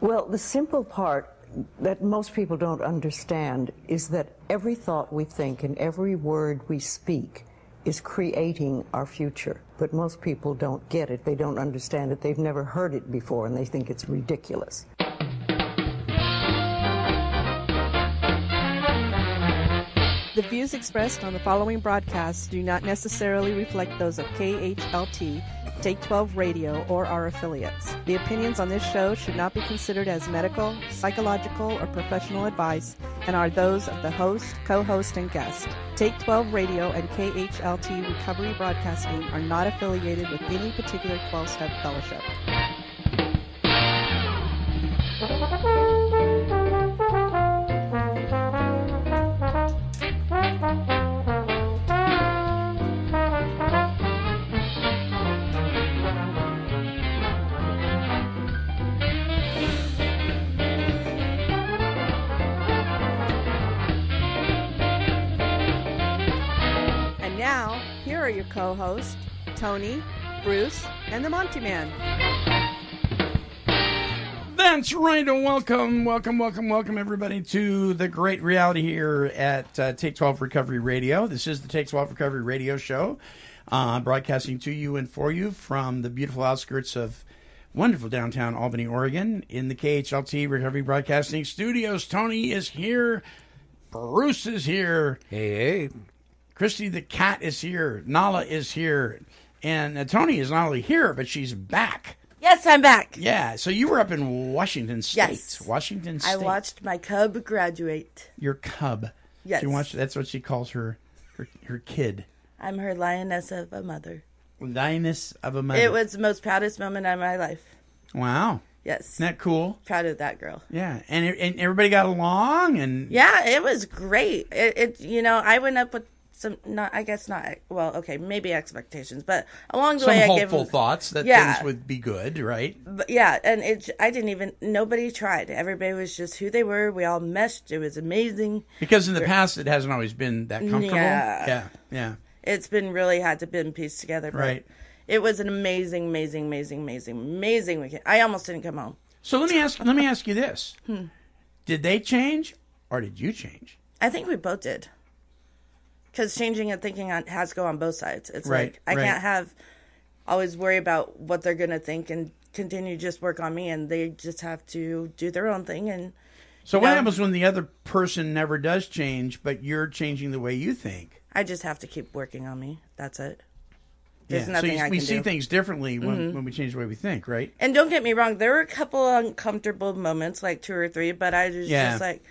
Well, the simple part that most people don't understand is that every thought we think and every word we speak is creating our future. But most people don't get it. They don't understand it. They've never heard it before and they think it's ridiculous. The views expressed on the following broadcast do not necessarily reflect those of KHLT, Take 12 Radio, or our affiliates. The opinions on this show should not be considered as medical, psychological, or professional advice and are those of the host, co host, and guest. Take 12 Radio and KHLT Recovery Broadcasting are not affiliated with any particular 12 step fellowship. Your co hosts, Tony, Bruce, and the Monty Man. That's right, and welcome, welcome, welcome, welcome, everybody, to the great reality here at uh, Take 12 Recovery Radio. This is the Take 12 Recovery Radio Show, uh, broadcasting to you and for you from the beautiful outskirts of wonderful downtown Albany, Oregon, in the KHLT Recovery Broadcasting Studios. Tony is here, Bruce is here, Hey, hey. Christy the cat is here, Nala is here, and Tony is not only here, but she's back. Yes, I'm back. Yeah, so you were up in Washington State. Yes. Washington State. I watched my cub graduate. your cub. Yes. She watched, that's what she calls her, her her kid. I'm her lioness of a mother. Lioness of a mother. It was the most proudest moment of my life. Wow. Yes. Isn't that cool? Proud of that girl. Yeah. And and everybody got along and Yeah, it was great. It, it you know, I went up with some not I guess not well, okay, maybe expectations, but along the some way I gave hopeful thoughts that Yeah. things would be good, right? But yeah, and it I didn't even nobody tried. Everybody was just who they were. We all meshed. It was amazing. Because in the past it hasn't always been that comfortable. Yeah. Yeah. Yeah. It's been really had to been pieced together. But Right. It was an amazing, amazing, amazing, amazing, amazing weekend. I almost didn't come home. So let me ask let me ask you this. Hmm. Did they change or did you change? I think we both did. Because changing and thinking on, has to go on both sides. It's Right, like I right. can't have always worry about what they're going to think and continue just work on me, and they just have to do their own thing. And So what No. happens when the other person never does change, but you're changing the way you think? I just have to keep working on me. That's it. There's Yeah. nothing so you, we see do. Mm-hmm. things differently when, when we change the way we think, right? And don't get me wrong, there were a couple uncomfortable moments, like two or three, but I was Yeah. just like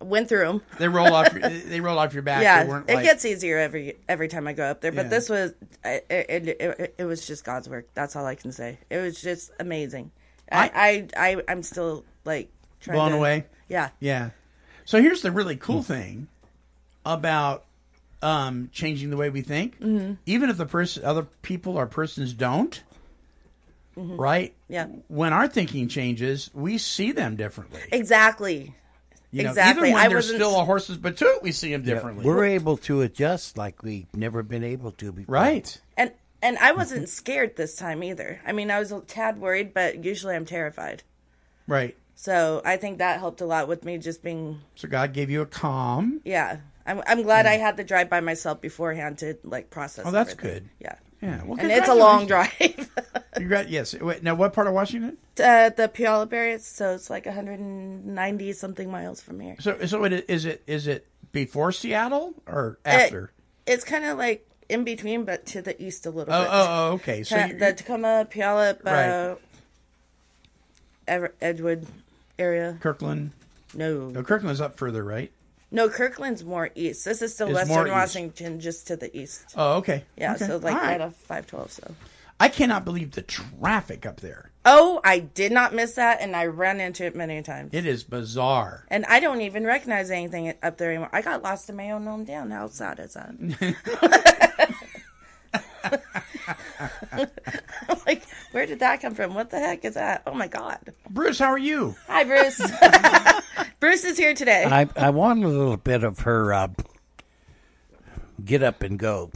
went through them. They roll off. They roll off your back. yeah, it like, gets easier every every time I go up there. But Yeah. this was it, it, it, it was just God's work. That's all I can say. It was just amazing. I I, I am still like trying blown to- away. Yeah, Yeah. So here's the really cool thing about um, changing the way we think. Mm-hmm. Even if the person, other people or persons don't, right? Mm-hmm. Yeah. When our thinking changes, we see them differently. exactly. You know, exactly. Even when I they're wasn't- still a horse's batoot, we see them differently. We're able to adjust like we've never been able to before. right. And and I wasn't scared this time either. I mean, I was a tad worried, but usually I'm terrified. Right. So I think that helped a lot with me just being So God gave you a calm. yeah. I'm I'm glad I had the drive by myself beforehand to like process. Oh, that's everything. good. Yeah. Yeah. Well, And it's a long drive. Congrat- yes. Wait, now, what part of Washington? uh, the Puyallup area, so it's like 190 something miles from here. So, so it, is it is it before Seattle or It- after? it's kind of like in between, but to the east a little oh, bit. oh, oh, okay. So Kinda- the Tacoma, Puyallup, uh, Right. Ever- Edgewood area. Kirkland. No, No, Kirkland's up further, right? No, Kirkland's more east. This is still It's more Western east. Washington, just to the east. Oh, okay. Yeah, Okay. so like All right off 512. So. I cannot believe the traffic up there. Oh, I did not miss that, and I ran into it many times. It is bizarre. and I don't even recognize anything up there anymore. I got lost in my own hometown. How sad is that? I'm like, where did that come from? What the heck is that? Oh my god! Bruce, how are you? Hi, Bruce. Bruce is here today. I, I want a little bit of her uh, get up and go.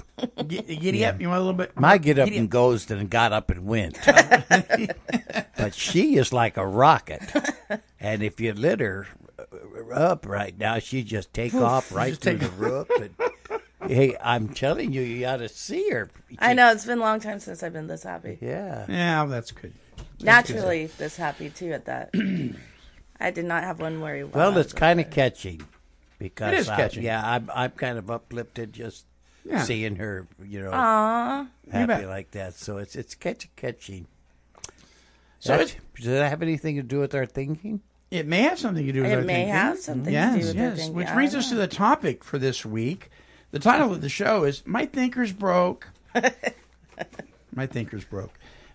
G- giddy up. You want a little bit? My get up Giddy and goes then got up and went. but she is like a rocket. And if you lit her uh, up right now, she just take off right Just through take- the roof. And, hey, I'm telling you, you ought to see her. I know it's been a long time since I've been this happy. Yeah. Yeah, that's good. Naturally, this happy too. At that, I did not have one worry. while Well, it's kind of catching. Because It is I- catching. yeah, I'm I'm kind of uplifted just Yeah. seeing her, you know, Aw, happy bet. like that. So it's it's catch, catching. So it, does that have anything to do with our thinking? it may have something to do with our it may thinking. have something yes, to do with their yes. thinking. Which brings don't us to the topic for this week. The title of the show is "My Thinker's Broke." My thinker's broke.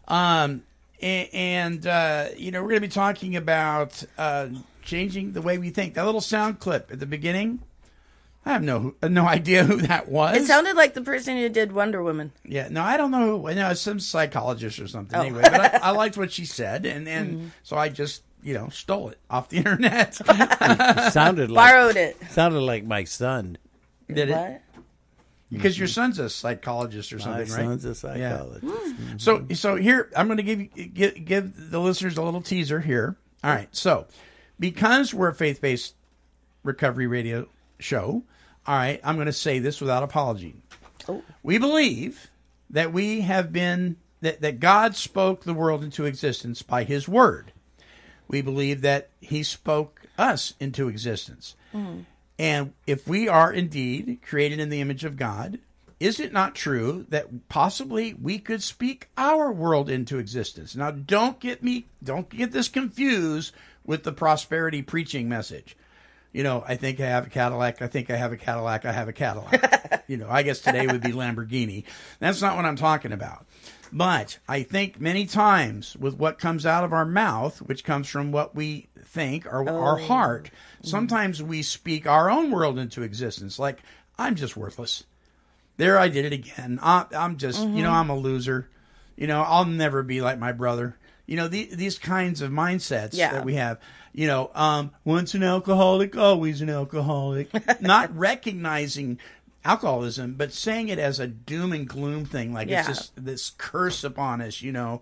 Um, a- and uh, you know we're going to be talking about uh, changing the way we think. That little sound clip at the beginning. I have no no idea who that was. It sounded like the person who did Wonder Woman. Yeah, no, I don't know. who- No, some psychologist or something. Oh. Anyway, but I, I liked what she said, and and Mm-hmm. so I just you know stole it off the internet. It sounded like Borrowed it. sounded like my son. Did it? What? Because your mm-hmm. son's a psychologist or My something, right? son's a psychologist. Hmm. Mm-hmm. So so here I'm going to give you give, give the listeners a little teaser here. All right. So because we're a faith-based recovery radio show, all right, I'm going to say this without apology. Oh. We believe that we have been that, that God spoke the world into existence by his word. We believe that he spoke us into existence. Hmm. And if we are indeed created in the image of God, is it not true that possibly we could speak our world into existence? Now, don't get me, don't get this confused with the prosperity preaching message. You know, I think I have a Cadillac. I think I have a Cadillac. I have a Cadillac. you know, I guess today would be Lamborghini. That's not what I'm talking about. But I think many times with what comes out of our mouth, which comes from what we think or our heart, sometimes we speak our own world into existence. Like, I'm just worthless. There, I did it again. I, I'm just, you know, I'm a loser. You know, I'll never be like my brother. You know, the, these kinds of mindsets Yeah. that we have. You know, um, once an alcoholic, always an alcoholic. Not recognizing alcoholism, but saying it as a doom and gloom thing, like Yeah. it's just this curse upon us. You know,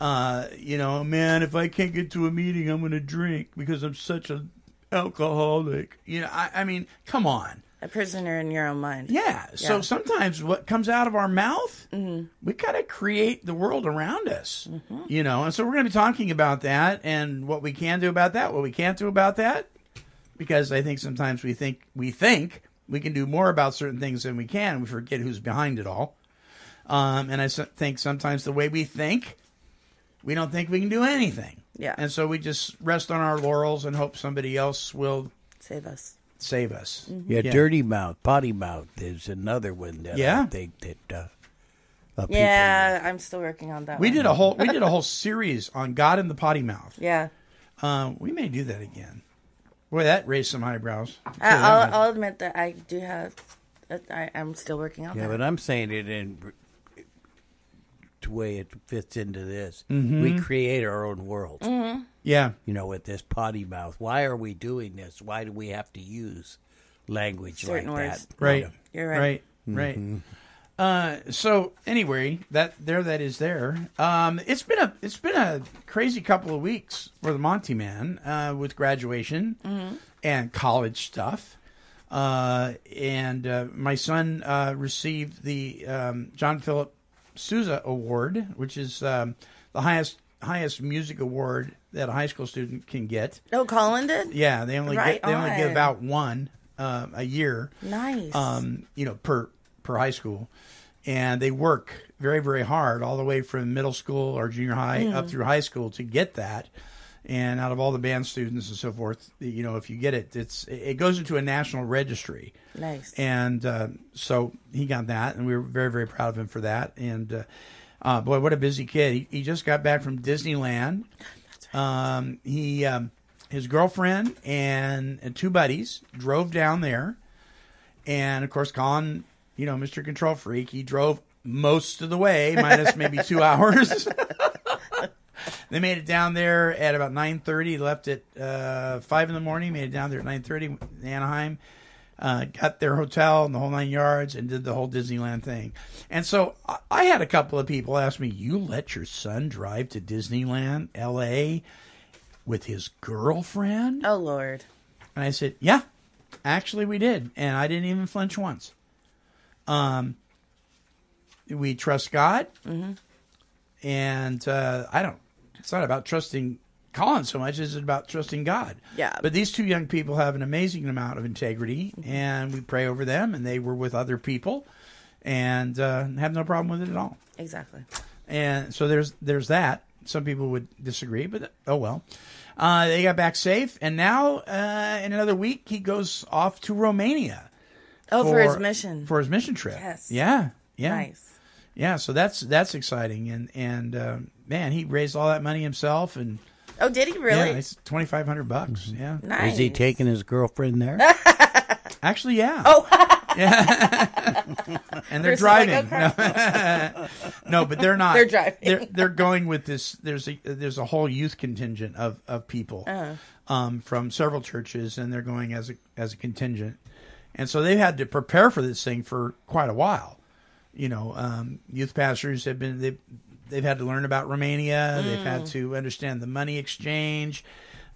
uh, you know, man, if I can't get to a meeting, I'm going to drink because I'm such an alcoholic. You know, I, I mean, come on. A prisoner in your own mind. Yeah. So sometimes what comes out of our mouth, we kind of create the world around us, you know. And so we're going to be talking about that and what we can do about that, what we can't do about that, because I think sometimes we think we think we can do more about certain things than we can. We forget who's behind it all. Um, and I think sometimes the way we think, we don't think we can do anything. Yeah. And so we just rest on our laurels and hope somebody else will Save us. save us. Yeah, Yeah. dirty mouth, potty mouth is another one that Yeah. I think that uh, uh, people- Yeah, I'm still working on that. We one. did a whole we did a whole series on God and the potty mouth. Yeah. Um, we may do that again. Boy, that raised some eyebrows. I, Tell you that I'll. I'll admit that I do have. I, I'm still working on that. Yeah, that. but I'm saying it in the way it fits into this. Mm-hmm. We create our own world. yeah, You know, with this potty mouth. Why are we doing this? Why do we have to use language Certain like words. that? right, You're right, right. right. Uh, so anyway, that there that is there. Um, it's been a it's been a crazy couple of weeks for the Monty Man uh, with graduation Mm-hmm. and college stuff. Uh, and uh, my son uh, received the um, John Philip Sousa Award, which is um, the highest highest music award that a high school student can get. oh, Colin did. Yeah, they only Right get, they only give on. out one uh, a year. Nice. Um, you know, per per high school, and they work very very hard all the way from middle school or junior high Mm. up through high school to get that. And out of all the band students and so forth, you know, if you get it, it's it goes into a national registry. nice. And uh, so he got that, and we were very, very proud of him for that. And uh, uh, boy, what a busy kid! He, he just got back from Disneyland. Um, he, um, his girlfriend and, and two buddies drove down there, and of course, Colin, you know, Mister Control Freak, he drove most of the way, minus maybe two hours. They made it down there at about nine thirty. Left at uh, five in the morning. Made it down there at nine thirty in Anaheim. uh, got their hotel and the whole nine yards, and did the whole Disneyland thing. And so I, I had a couple of people ask me, "You let your son drive to Disneyland, L.A." with his girlfriend?" Oh Lord. And I said, "Yeah, actually, we did, and I didn't even flinch once." Um, we trust God, and uh, I don't. It's not about trusting Colin so much as it about trusting God. Yeah. But these two young people have an amazing amount of integrity, and we pray over them, and they were with other people, and uh, have no problem with it at all. Exactly. And so there's there's that. Some people would disagree, but oh well. Uh, they got back safe, and now uh, in another week he goes off to Romania Oh, for, his mission. for his mission trip. Yes. Yeah. Yeah. Nice. Yeah. So that's that's exciting, and and uh, man, he raised all that money himself, and Oh, did he really? yeah, it's twenty five hundred bucks. Yeah. nice. Is he taking his girlfriend there? Actually, yeah. Oh. yeah. and they're Bruce is like, driving. "Okay." no. no, but they're not. They're driving. They're, they're going with this. There's a there's a whole youth contingent of of people Uh-huh. um, from several churches, and they're going as a as a contingent, and so they've had to prepare for this thing for quite a while. You know, um, youth pastors have been they've they've had to learn about Romania. They've Mm. had to understand the money exchange.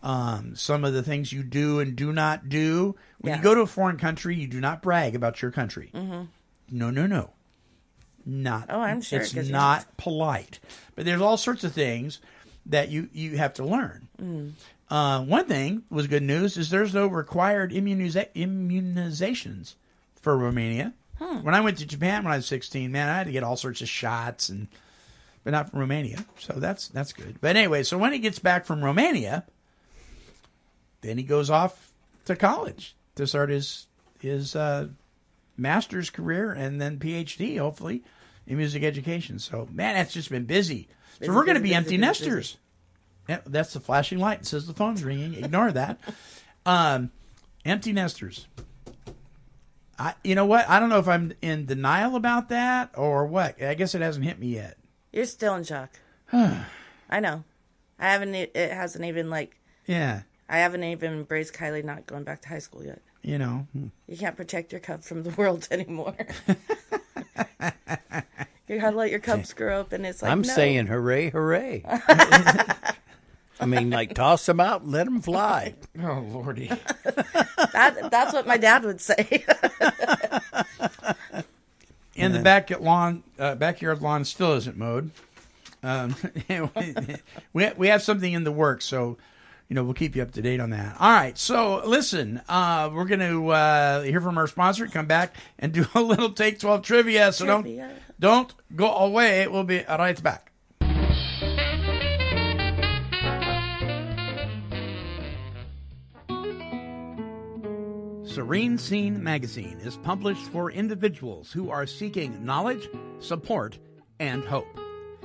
Um, some of the things you do and do not do when Yeah. you go to a foreign country, you do not brag about your country. No, no, no, not. Mm-hmm. Oh, I'm sure, it's not polite. But there's all sorts of things that you you have to learn. Mm. Uh, one thing was good news is there's no required immuniza- immunizations for Romania. When I went to Japan when I was 16, man, I had to get all sorts of shots and but not from Romania. So that's that's good. But anyway, so when he gets back from Romania, then he goes off to college to start his his uh, master's career and then PhD, hopefully, in music education. So man, that's just been busy. so we're going to be busy, empty busy, nesters. Yeah, that's the flashing light. It says the phone's ringing. Ignore that. Um, empty nesters. I, you know what? I don't know if I'm in denial about that or what. I guess it hasn't hit me yet. You're still in shock. I know. I haven't. It hasn't even like. Yeah, I haven't even embraced Kylie not going back to high school yet. you know. You can't protect your cub from the world anymore. you gotta let your cubs grow up, and it's like I'm no. saying hooray, hooray. I mean, like toss them out and let them fly. Oh lordy. that. That's what my dad would say. and the back lawn, uh, backyard lawn still isn't mowed. Um, we we have something in the works, so you know we'll keep you up to date on that. All right, so listen, uh, we're going to uh, hear from our sponsor, come back and do a little take twelve trivia. So Trivia. don't don't go away. We'll be right back. Serene Scene magazine is published for individuals who are seeking knowledge, support, and hope.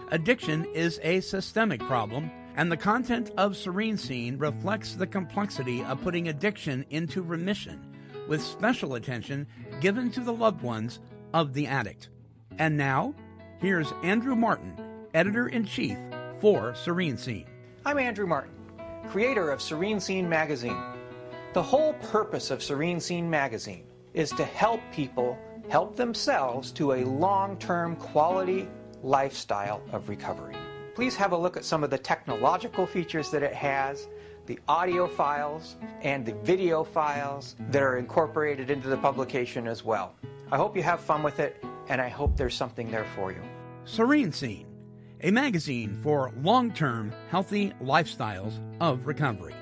Addiction is a systemic problem, and the content of Serene Scene reflects the complexity of putting addiction into remission, with special attention given to the loved ones of the addict. And now, here's Andrew Martin, editor in chief for Serene Scene. I'm Andrew Martin, creator of Serene Scene Magazine. The whole purpose of Serene Scene Magazine is to help people help themselves to a long term quality lifestyle of recovery. Please have a look at some of the technological features that it has, the audio files, and the video files that are incorporated into the publication as well. I hope you have fun with it, and I hope there's something there for you. Serene Scene, a magazine for long term healthy lifestyles of recovery.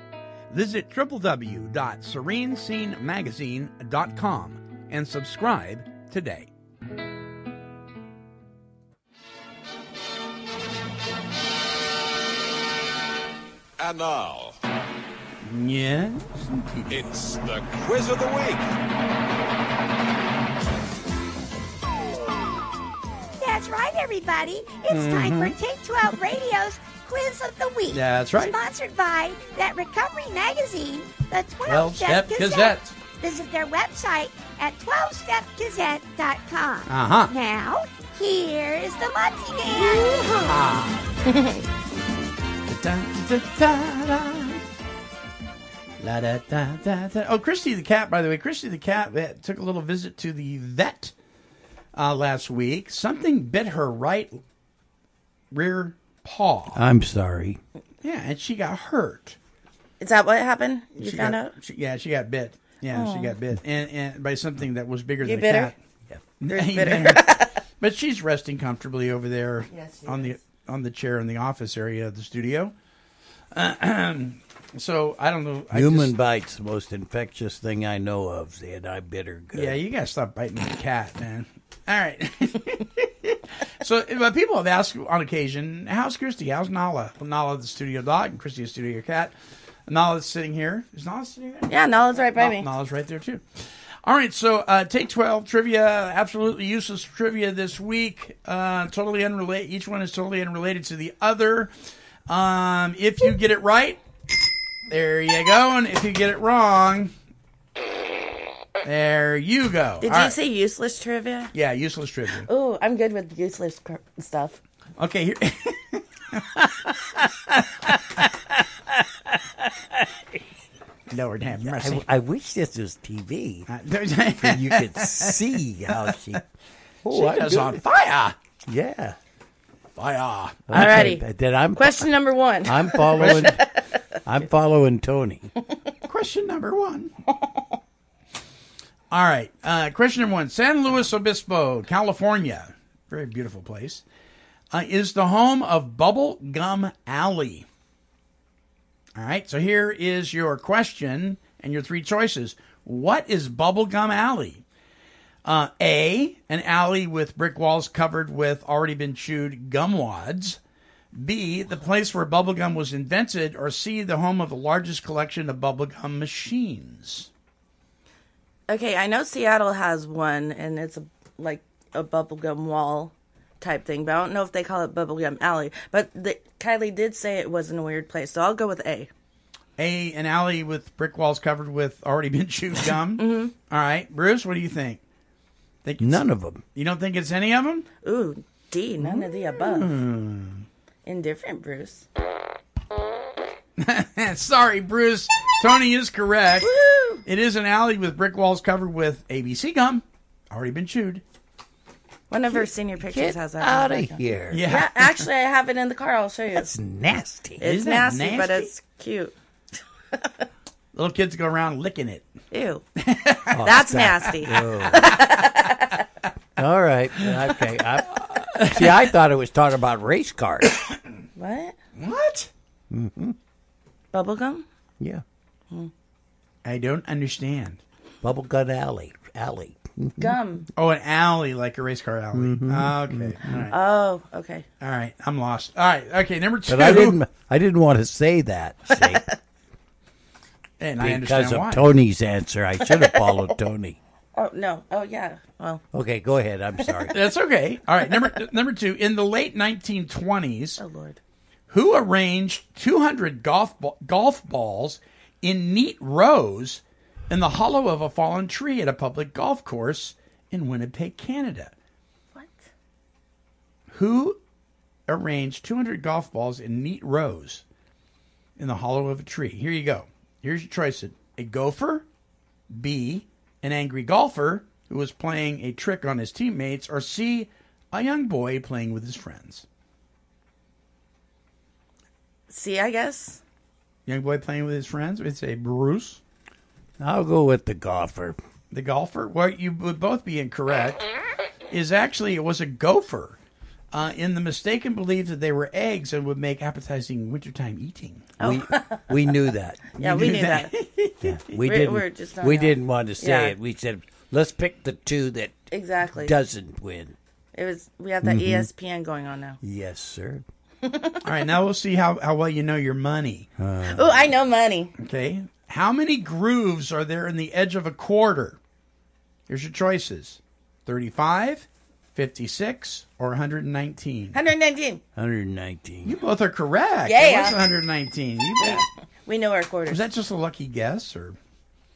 Visit www.serenescenemagazine.com and subscribe today. And now, Yes. it's the quiz of the week. That's right, everybody. It's time for mm-hmm. Take 12 Radio's Quiz of the Week. That's right. Sponsored by that recovery magazine, the 12 12 Step Gazette. Gazette. Visit their website at 12stepgazette.com. Uh-huh. Now, here's the Monty Man. La da da da da. Oh, Christy the cat. By the way, Christy the cat uh, took a little visit to the vet uh, last week. Something bit her right rear paw. I'm sorry. Yeah, and she got hurt. Is that what happened? You she found got, out? She, yeah, she got bit. Yeah, she got bit, and and by something that was bigger You than bit a her? cat. Bruce He bit her. bit her. but she's resting comfortably over there Yes, she on the on the chair in the office area of the studio. so I don't know. I Human just- bite's the most infectious thing I know of, and I bit her good. Yeah, you gotta stop biting the cat, man. All right. so, but people have asked on occasion, "How's Christy? How's Nala? Well, Nala, the studio dog, and Christy, the studio cat. Nala's sitting here. Is Nala sitting there? Yeah, Nala's right by Nala- me. Nala's right there too. All right, so uh, take twelve trivia, absolutely useless trivia this week. Uh, totally unrelated. Each one is totally unrelated to the other. Um, if you get it right, there you go, and if you get it wrong, there you go. Did All you right. say useless trivia? Yeah, useless trivia. Oh, I'm good with useless cr- stuff. Okay, here. Lord have mercy. I, I wish this was TV. Uh, she You could see how she. Oh, I'm is good. on fire. Yeah. Fire. Alrighty. Okay, Then I'm Question number one. I'm following. I'm following Tony. Question number one. All right. Uh, question number one San Luis Obispo, California. Very beautiful place. Uh, is the home of Bubble Gum Alley. All right. So here is your question and your three choices. What is Bubblegum Alley? Uh, A, an alley with brick walls covered with already been chewed gum wads. B, the place where bubblegum was invented. Or C, the home of the largest collection of bubblegum machines. Okay, I know Seattle has one, and it's a, like a bubblegum wall type thing, but I don't know if they call it bubblegum alley. But the, Kylie did say it was in a weird place, so I'll go with A. A, an alley with brick walls covered with already been chewed gum. All right. Bruce, what do you think? think None of them. You don't think it's any of them? Ooh, D, none of the above. Hmm. Indifferent, Bruce. Sorry, Bruce. Tony is correct. Woo! It is an alley with brick walls covered with ABC gum, already been chewed. One of her senior pictures has that. out of here. Yeah. Yeah, actually, I have it in the car. I'll show you. That's nasty. it's Isn't that nasty, but it's cute. Little kids go around licking it. Ew. Oh, That's nasty. All right. Okay. I, see, I thought it was talking about race cars. What? What? Mm-hmm. Bubblegum? Yeah. Hmm. I don't understand. Bubblegum Alley. Alley. Mm-hmm. Gum. Oh, an alley, like a race car alley. Mm-hmm. Ah, okay. Mm-hmm. All right. Oh, okay. All right. I'm lost. All right. Okay. Number two. But I didn't. I didn't want to say that. See, and I because understand of why. Tony's answer, I should have followed Tony. Oh, no. Oh, yeah. Well, Okay, go ahead. I'm sorry. That's okay. All right. Number number two. In the late 1920s, oh, Lord. Who arranged 200 golf golf balls in neat rows in the hollow of a fallen tree at a public golf course in Winnipeg, Canada? What? Who arranged 200 golf balls in neat rows in the hollow of a tree? Here you go. Here's your choice: a gopher, B, an angry golfer who was playing a trick on his teammates, or C, a young boy playing with his friends. See, I guess. Young boy playing with his friends. We'd say Bruce. I'll go with the golfer. The golfer, well, you would both be incorrect, is actually it was a gopher uh, in the mistaken belief that they were eggs and would make appetizing wintertime eating. We we knew that. Yeah, we knew knew that. that. We We're- didn't. we're just not we out. didn't want to say Yeah. it. We said let's pick the two that Exactly. doesn't win. It was. We have that E ESPN going on now. Yes, sir. All right, now we'll see how, how well you know your money. Oh, I know money. Okay. How many grooves are there in the edge of a quarter? Here's your choices 35, 56, or 119. 119. 119. You both are correct. Yeah. It was 119. You bet. We know our quarters. Was that just a lucky guess or?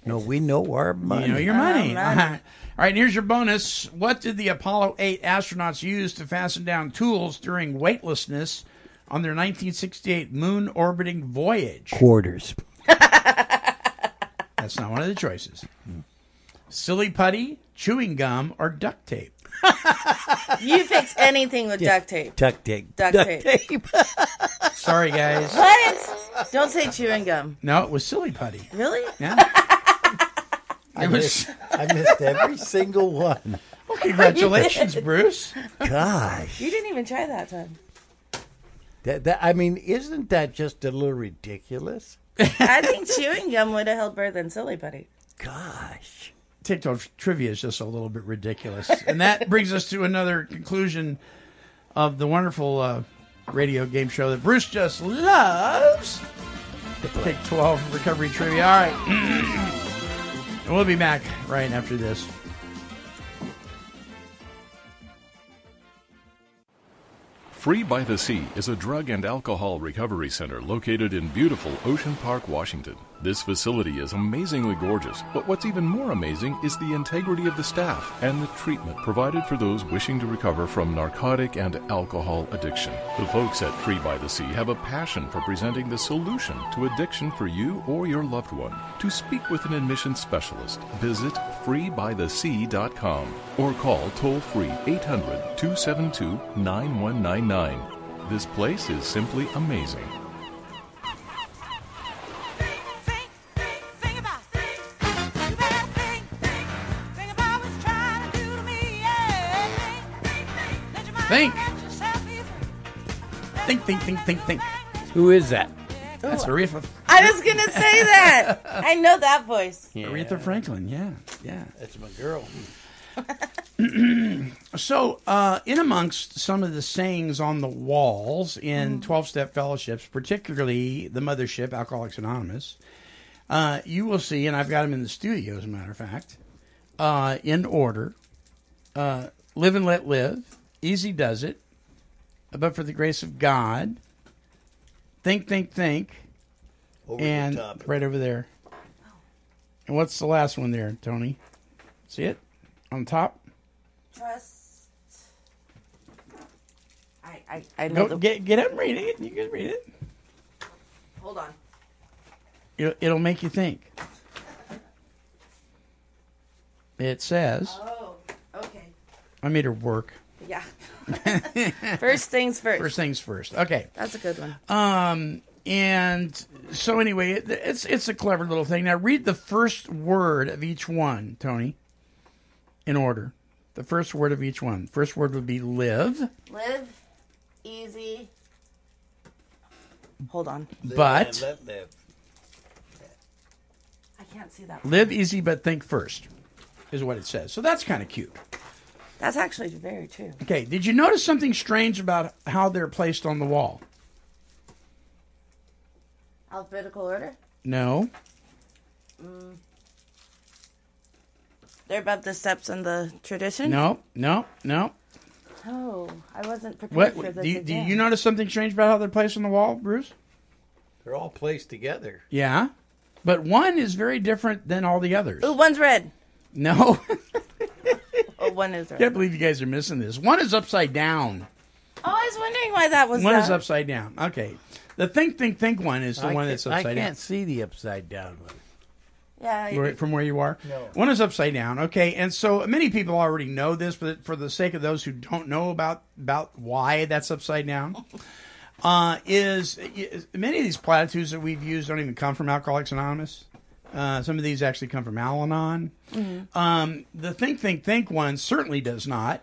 No, we know our money. You know your money. Uh, money. All right, and here's your bonus. What did the Apollo 8 astronauts use to fasten down tools during weightlessness on their 1968 moon orbiting voyage? Quarters. That's not one of the choices. Silly putty, chewing gum, or duct tape. You fix anything with duct tape. Duct tape. Duct tape. tape. Sorry, guys. What? Don't say chewing gum. No, it was silly putty. Really? Yeah. I It was. missed, I missed every single one. Well, congratulations, Bruce. Gosh. You didn't even try that time. That, that, I mean, isn't that just a little ridiculous? I think chewing gum would have held better than silly putty. Gosh. TikTok trivia is just a little bit ridiculous. And that brings us to another conclusion of the wonderful uh, radio game show that Bruce just loves. Take 12 recovery trivia. All right. and we'll be back right after this. Free by the Sea is a drug and alcohol recovery center located in beautiful Ocean Park, Washington. This facility is amazingly gorgeous, but what's even more amazing is the integrity of the staff and the treatment provided for those wishing to recover from narcotic and alcohol addiction. The folks at Free by the Sea have a passion for presenting the solution to addiction for you or your loved one. To speak with an admission specialist, visit freebythesea.com or call toll free 800 272 9199. This place is simply amazing. Think. Think, think, think, think, think. Who is that? That's Aretha, I was gonna say that. I know that voice. Aretha Franklin. Yeah, yeah. That's my girl. So, uh, in amongst some of the sayings on the walls in 12 step fellowships, particularly the mothership, Alcoholics Anonymous, uh, you will see, and I've got them in the studio, as a matter of fact, uh, in order uh, live and let live, easy does it, but for the grace of God, think, think, think, Over and the top. right over there. And what's the last one there, Tony? See it on top? Trust. I I, I know Go, the. get get up and read it. You can read it. Hold on. It'll, it'll make you think. It says, Oh, okay. I made her work. Yeah. first things first. First things first. Okay. That's a good one. Um, and so anyway, it, it's it's a clever little thing. Now read the first word of each one, Tony, in order. The first word of each one. First word would be live, Live easy. Hold on. but Let live. I can't see that. live easy, but think first, is what it says. So that's kind of cute. That's actually very true. Okay, did you notice something strange about how they're placed on the wall? Alphabetical order. No. Mm. They're above the steps in the tradition. No, no, no. Oh, I wasn't prepared What for this. do you, do you notice something strange about how they're placed on the wall, Bruce? They're all placed together. Yeah, but one is very different than all the others. Ooh, one's red. No, one is red. can't believe you guys are missing this. One is upside down. Oh, I was wondering why that was. One that. is upside down. Okay, the think, think, think one is the I one can't- that's I upside can't down. see the upside down one. Yeah. Where- From where you are, No. one is upside down. Okay, and so many people already know this, but for the sake of those who don't know about about why that's upside down, uh, is, is many of these platitudes that we've used don't even come from Alcoholics Anonymous. Uh, some of these actually come from Al-Anon. Um, the think, think, think one certainly does not,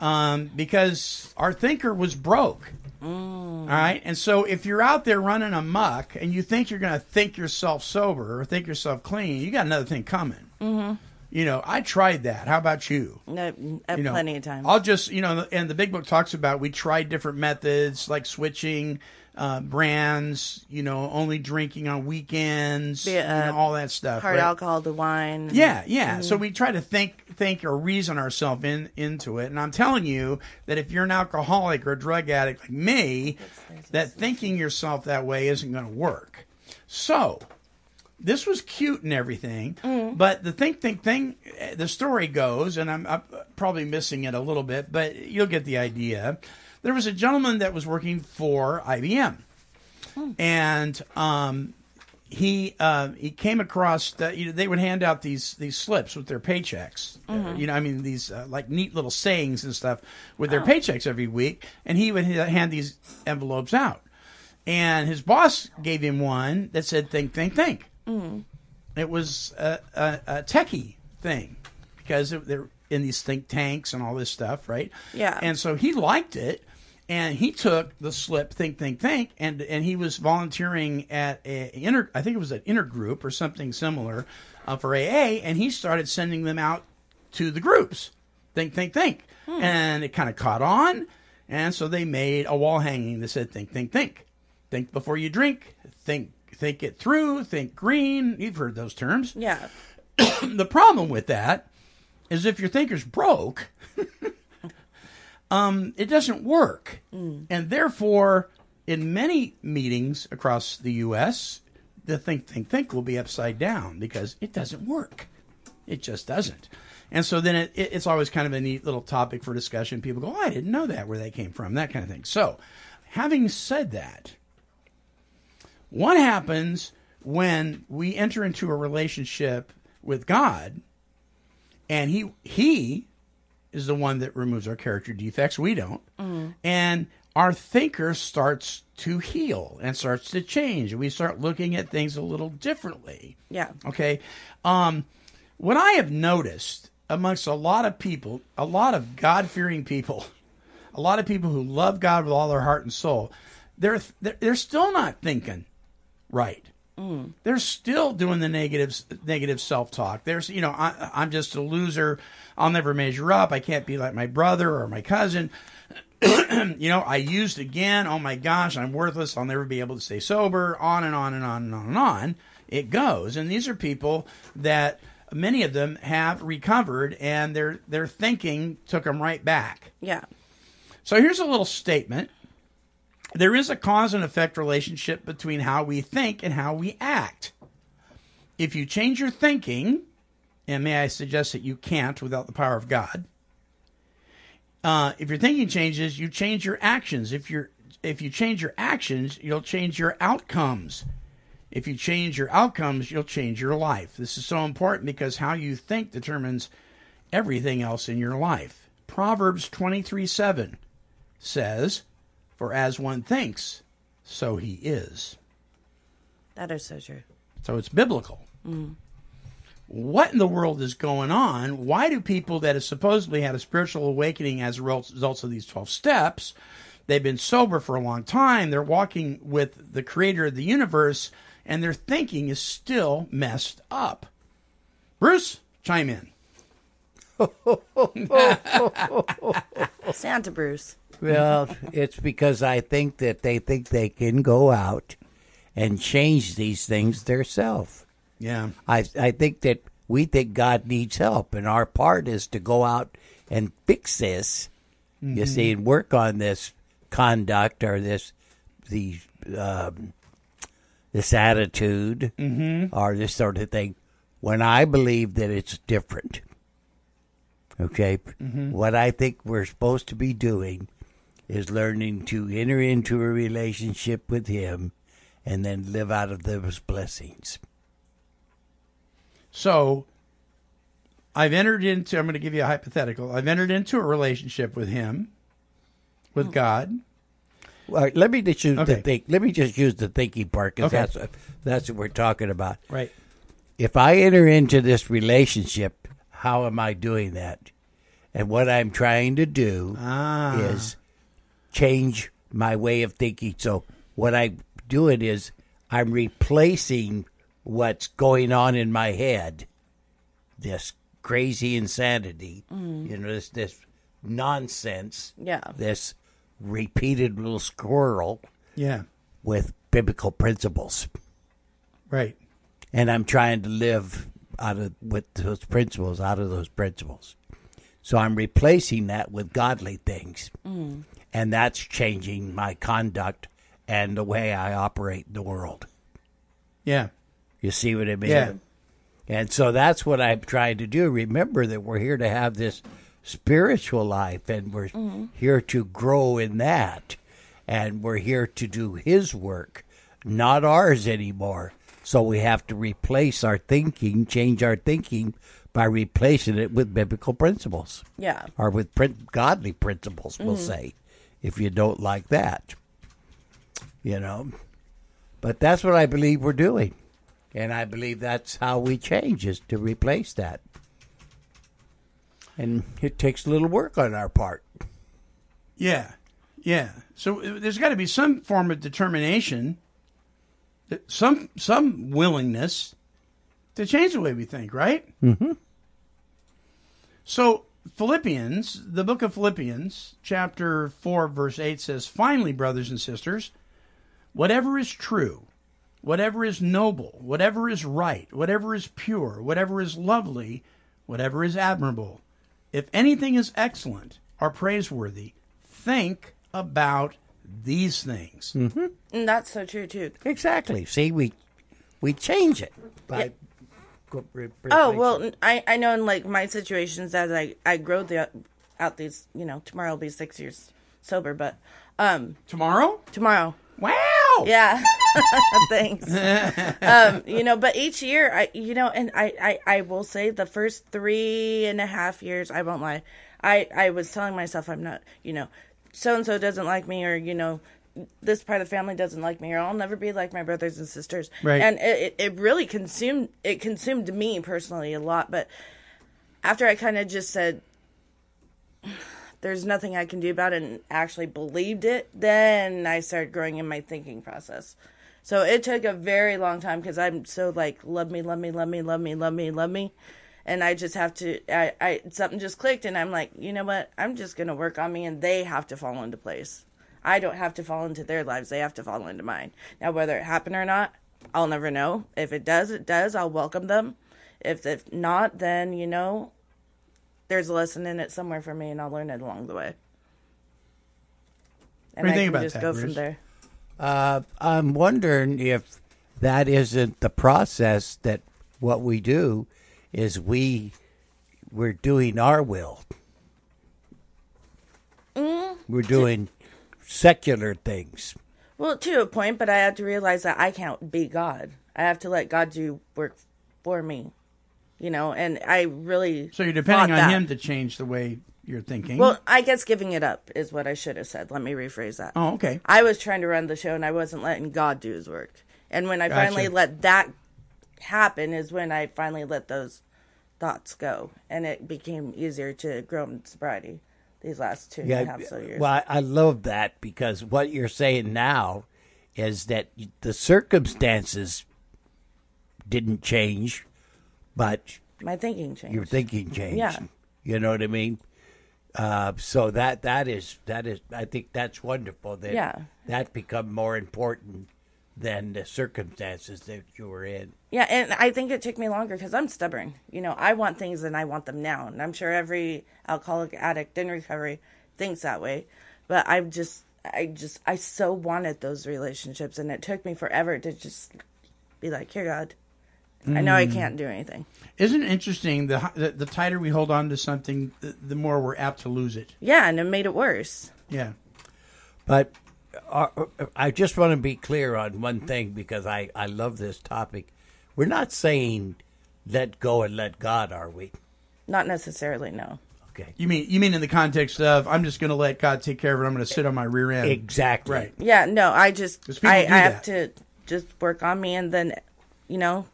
um, because our thinker was broke. All right, and so if you're out there running amok and you think you're going to think yourself sober or think yourself clean, you got another thing coming. Mm-hmm. You know, I tried that. How about you? No, You know, plenty of times. I'll just, you know, and the big book talks about we tried different methods like switching uh, brands, you know, only drinking on weekends, Yeah, you know, uh, all that stuff. Hard right? alcohol to wine. Yeah, yeah. Mm-hmm. So we try to think, think, or reason ourselves in into it. And I'm telling you that if you're an alcoholic or a drug addict like me, that thinking yourself that way isn't going to work. So this was cute and everything, mm. but the think, think, thing. The story goes, and I'm, I'm probably missing it a little bit, but you'll get the idea. There was a gentleman that was working for IBM, and um, he uh, he came across that you know, they would hand out these these slips with their paychecks. Uh, you know, I mean these uh, like neat little sayings and stuff with their paychecks every week, and he would hand these envelopes out. And his boss gave him one that said "Think, think, think." It was a, a, a techie thing because it, they're in these think tanks and all this stuff, right? Yeah. And so he liked it, and he took the slip "Think, think, think," and and he was volunteering at a inter, I think it was an intergroup or something similar uh, for AA, and he started sending them out to the groups. Think, think, think, and it kind of caught on, and so they made a wall hanging that said "Think, think, think." Think before you drink. Think, think it through. Think green. You've heard those terms Yeah. the problem with that is if your thinker's broke, um, it doesn't work. And therefore, in many meetings across the U.S., the think, think, think will be upside down because it doesn't work. It just doesn't. And so then it, it, it's always kind of a neat little topic for discussion. People go, oh, I didn't know that, where they came from, that kind of thing. So, having said that, what happens when we enter into a relationship with God and he he is the one that removes our character defects. We don't. And our thinker starts to heal and starts to change. And we start looking at things a little differently. Yeah. okay. Um what i have noticed amongst a lot of people a lot of god-fearing people a lot of people who love god with all their heart and soul they're they're, they're still not thinking right they're still doing the negative negative self talk. There's you know I, I'm just a loser. I'll never measure up. I can't be like my brother or my cousin. you know I used again. Oh my gosh, I'm worthless. I'll never be able to stay sober. On and on and on and on and on. It goes. And these are people that many of them have recovered, and their their thinking took them right back. Yeah. So here's a little statement. There is a cause and effect relationship between how we think and how we act. If you change your thinking, and may I suggest that you can't without the power of God. Uh, if your thinking changes, you change your actions. If you if you change your actions, you'll change your outcomes. If you change your outcomes, you'll change your life. This is so important because how you think determines everything else in your life. Proverbs 23 7 says, For as one thinks, so he is. That is so true. So it's biblical. What in the world is going on? Why do people that have supposedly had a spiritual awakening as a result of these 12 steps, they've been sober for a long time, they're walking with the creator of the universe, and their thinking is still messed up? Bruce, chime in. Santa Bruce. Well, it's because I think that they think they can go out and change these things themselves. Yeah. I I think that we think God needs help, and our part is to go out and fix this. You mm-hmm. see, and work on this conduct or this the um, this attitude mm-hmm. or this sort of thing. When I believe that it's different, okay, mm-hmm. what I think we're supposed to be doing is learning to enter into a relationship with Him, and then live out of those blessings. So I've entered into, I'm going to give you a hypothetical. I've entered into a relationship with him, with God. All right, let me just use Okay. the think. Let me just use the thinking part because Okay. that's what, that's what we're talking about. Right. If I enter into this relationship, how am I doing that? And what I'm trying to do Ah. is change my way of thinking. So what I'm doing is I'm replacing what's going on in my head, this crazy insanity, mm. you know, this this nonsense, Yeah. this repeated little squirrel Yeah. with biblical principles. Right. And I'm trying to live out of with those principles, out of those principles. So I'm replacing that with godly things. Mm. And that's changing my conduct and the way I operate in the world. Yeah. You see what I mean? Yeah. And so that's what I'm trying to do. Remember that we're here to have this spiritual life and we're here to grow in that. And we're here to do His work, not ours anymore. So we have to replace our thinking, change our thinking by replacing it with biblical principles Yeah. or with prin- godly principles, we'll Mhm. say, if you don't like that. You know, but that's what I believe we're doing. And I believe that's how we change is to replace that. And it takes a little work on our part. Yeah, yeah. So uh, there's got to be some form of determination, some some willingness to change the way we think, right? Mm-hmm. So Philippians, the book of Philippians, chapter four, verse eight says, "Finally, brothers and sisters, whatever is true." Whatever is noble, whatever is right, whatever is pure, whatever is lovely, whatever is admirable, if anything is excellent or praiseworthy, think about these things. Mm-hmm. And that's so true too. Exactly. See, we we change it by. Go- re- Oh well, it. I I know in like my situations as I I grow the out these you know tomorrow will be six years sober, but um tomorrow? tomorrow. Wow! Yeah. Thanks. Um you know but each year I you know and I, I I will say the first three and a half years I won't lie I I was telling myself I'm not you know so and so doesn't like me or you know this part of the family doesn't like me or I'll never be like my brothers and sisters Right. and it, it, it really consumed it consumed me personally a lot but after I kind of just said there's nothing I can do about it and actually believed it, then I started growing in my thinking process. So it took a very long time because I'm so like love me, love me, love me, love me, love me, love me, and I just have to. I, I something just clicked, and I'm like, you know what? I'm just gonna work on me, and they have to fall into place. I don't have to fall into their lives; they have to fall into mine. Now, whether it happened or not, I'll never know. If it does, it does. I'll welcome them. If if not, then you know, there's a lesson in it somewhere for me, and I'll learn it along the way. And What do you I think can about just that, go from Bruce? there. Uh, I'm wondering if that isn't the process that what we do is we we're doing our will. Mm, We're doing secular things. well, to a point, but I have to realize that I can't be God. I have to let God do work for me, you know. And I really So you're depending on that. him to change the way you're thinking. Well, I guess giving it up is what I should have said. Let me rephrase that. Oh, okay. I was trying to run the show and I wasn't letting God do his work. And when I Gotcha. finally let that happen is when I finally let those thoughts go. And it became easier to grow in sobriety these last two and a half so years. Well, I, I love that because what you're saying now is that the circumstances didn't change, but My thinking changed. your thinking changed. Yeah. You know what I mean? Uh, so that that is that is I think that's wonderful that Yeah. that become more important than the circumstances that you were in. Yeah, and I think it took me longer because I'm stubborn. You know, I want things and I want them now, and I'm sure every alcoholic addict in recovery thinks that way. But I just, I just, I so wanted those relationships, and it took me forever to just be like, "Here, God, I know I can't do anything." Isn't it interesting? The, the the tighter we hold on to something, the, the more we're apt to lose it. Yeah, and it made it worse. Yeah. But uh, I just want to be clear on one thing because I, I love this topic. We're not saying let go and let God, are we? Not necessarily, no. Okay. You mean you mean in the context of I'm just going to let God take care of it. I'm going to sit on my rear end. Exactly. Right. Yeah, no, I just I, I have to just work on me, and then, you know,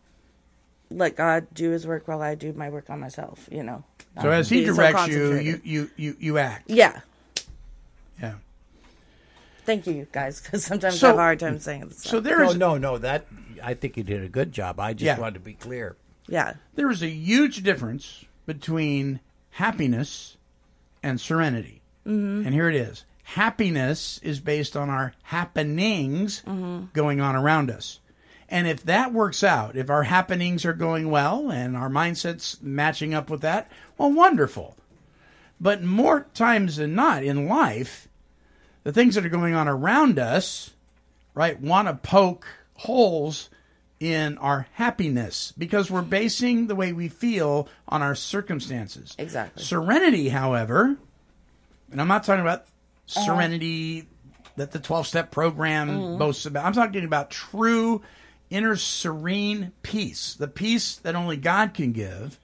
let God do His work while I do my work on myself. You know. So Not as He be so directs you, you you you you act. Yeah. Yeah. Thank you, guys, because sometimes So- I have a hard time saying this. So there is no, no, no. That I think you did a good job. I just Yeah. wanted to be clear. Yeah. there is a huge difference between happiness and serenity. Mhm. And here it is. Happiness is based on our happenings Mhm. going on around us. And if that works out, if our happenings are going well and our mindsets matching up with that, well, wonderful. But more times than not in life, the things that are going on around us, right, want to poke holes in our happiness because we're basing the way we feel on our circumstances. Exactly. Serenity, however, and I'm not talking about Uh-huh. serenity that the 12 step program Mhm. boasts about. I'm talking about true inner serene peace, the peace that only God can give,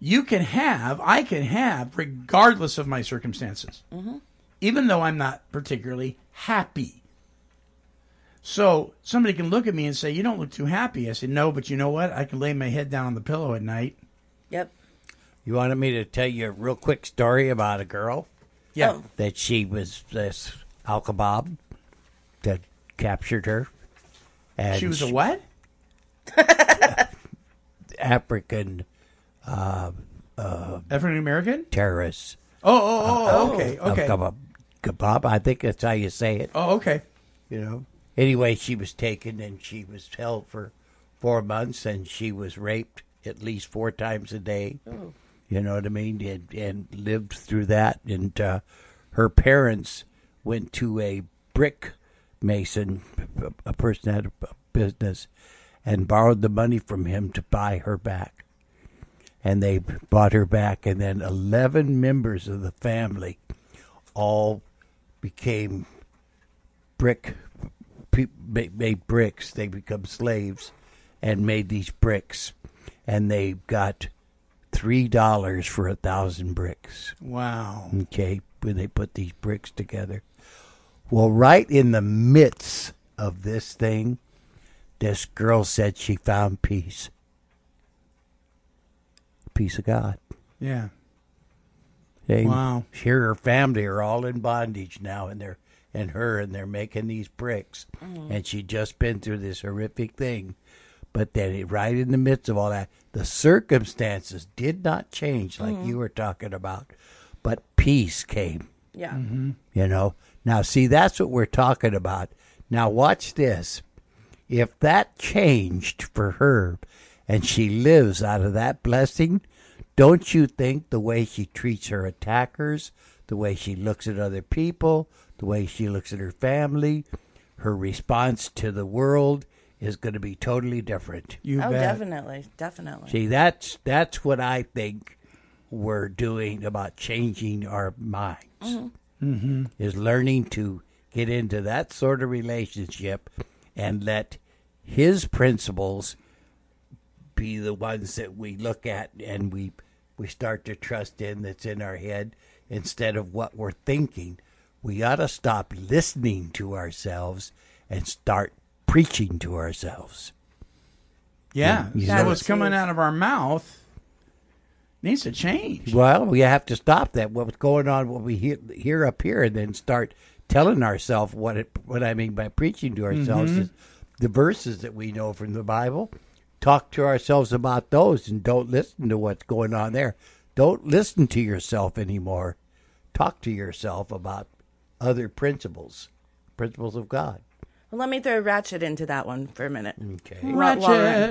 you can have, I can have, regardless of my circumstances, even though I'm not particularly happy. So somebody can look at me and say, You don't look too happy. I said, No, but you know what? I can lay my head down on the pillow at night. Yep. You wanted me to tell you a real quick story about a girl Yeah. Oh. that she was this alkabob that captured her. And She was a what? African uh African American? terrorist. Oh, oh, oh, okay, okay. Alkabab, kebab, I think that's how you say it. Oh, okay. you know. Anyway, she was taken and she was held for four months and she was raped at least four times a day. You know what I mean? And, and lived through that. And uh, her parents went to a brick mason, a person had a business, and borrowed the money from him to buy her back. And they bought her back, and then 11 members of the family all became brick pe- made bricks they become slaves and made these bricks and they got three dollars for a thousand bricks Wow. okay when they put these bricks together well right in the midst of this thing this girl said she found peace peace of god Yeah. They, Wow. She and her family are all in bondage now, and they're and her and they're making these bricks, mm-hmm. and she'd just been through this horrific thing, but then it, right in the midst of all that, the circumstances did not change like mm-hmm. you were talking about, but peace came. Yeah. Mm-hmm. You know. Now, see, that's what we're talking about. Now, watch this. If that changed for her, and she lives out of that blessing, don't you think the way she treats her attackers, the way she looks at other people, the way she looks at her family, her response to the world is going to be totally different. You Oh, bet. definitely, definitely. See, that's that's what I think we're doing about changing our minds. Mm-hmm. Is learning to get into that sort of relationship and let his principles be the ones that we look at and we we start to trust in that's in our head instead of what we're thinking. We ought to stop listening to ourselves and start preaching to ourselves. Yeah. You so know- what's coming out of our mouth needs to change. Well, we have to stop that. What's going on? What we hear, hear up here, and then start telling ourselves what it. What I mean by preaching to ourselves mm-hmm. is the verses that we know from the Bible. Talk to ourselves about those, and don't listen to what's going on there. Don't listen to yourself anymore. Talk to yourself about other principles, principles of God. Well, let me throw Ratchet into that one for a minute. Okay. Ro- while we're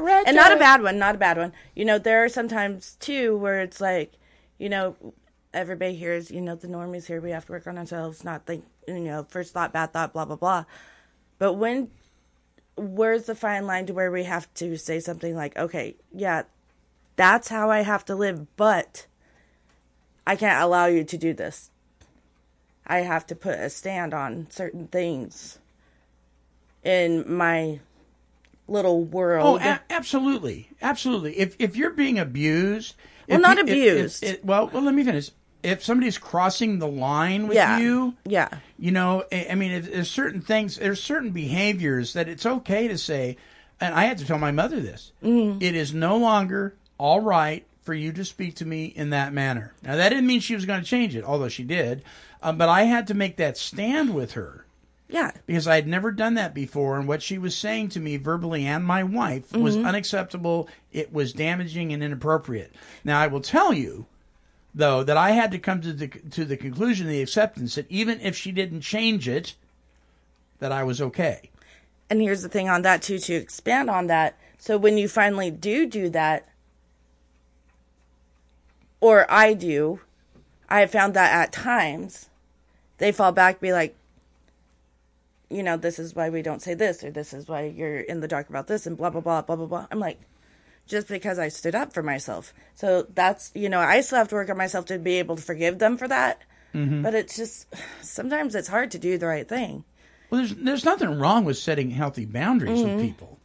Ratchet. And not a bad one, not a bad one. You know, there are sometimes too where it's like, you know, everybody hears, you know, the normies here, we have to work on ourselves, not think, you know, first thought, bad thought, blah, blah, blah. But when, where's the fine line to where we have to say something like, okay, yeah, that's how I have to live, but I can't allow you to do this. I have to put a stand on certain things in my little Oh, world. a- absolutely, absolutely. If if you're being abused, Well, if not you- if- if- abused. well, well, let me finish. If somebody's crossing the line with yeah. you, Yeah. you know, I I mean, if there's certain things, there's certain behaviors that it's okay to say, and I had to tell my mother this. Mm-hmm. It is no longer all right for you to speak to me in that manner. Now, that didn't mean she was going to change it, although she did. Um, but I had to make that stand with her Yeah. because I had never done that before, and what she was saying to me verbally and my wife was Mm-hmm. unacceptable. It was damaging and inappropriate. Now, I will tell you, though, that I had to come to the to the conclusion, the acceptance that even if she didn't change it, that I was okay. And here's the thing on that too to expand on that. So when you finally do do that or I do, I have found that at times they fall back be like you know, this is why we don't say this or this is why you're in the dark about this and blah blah blah blah blah blah. I'm like just because I stood up for myself. So that's, you know, I still have to work on myself to be able to forgive them for that. But it's just sometimes it's hard to do the right thing. Well, there's there's nothing wrong with setting healthy boundaries Mm-hmm. with people.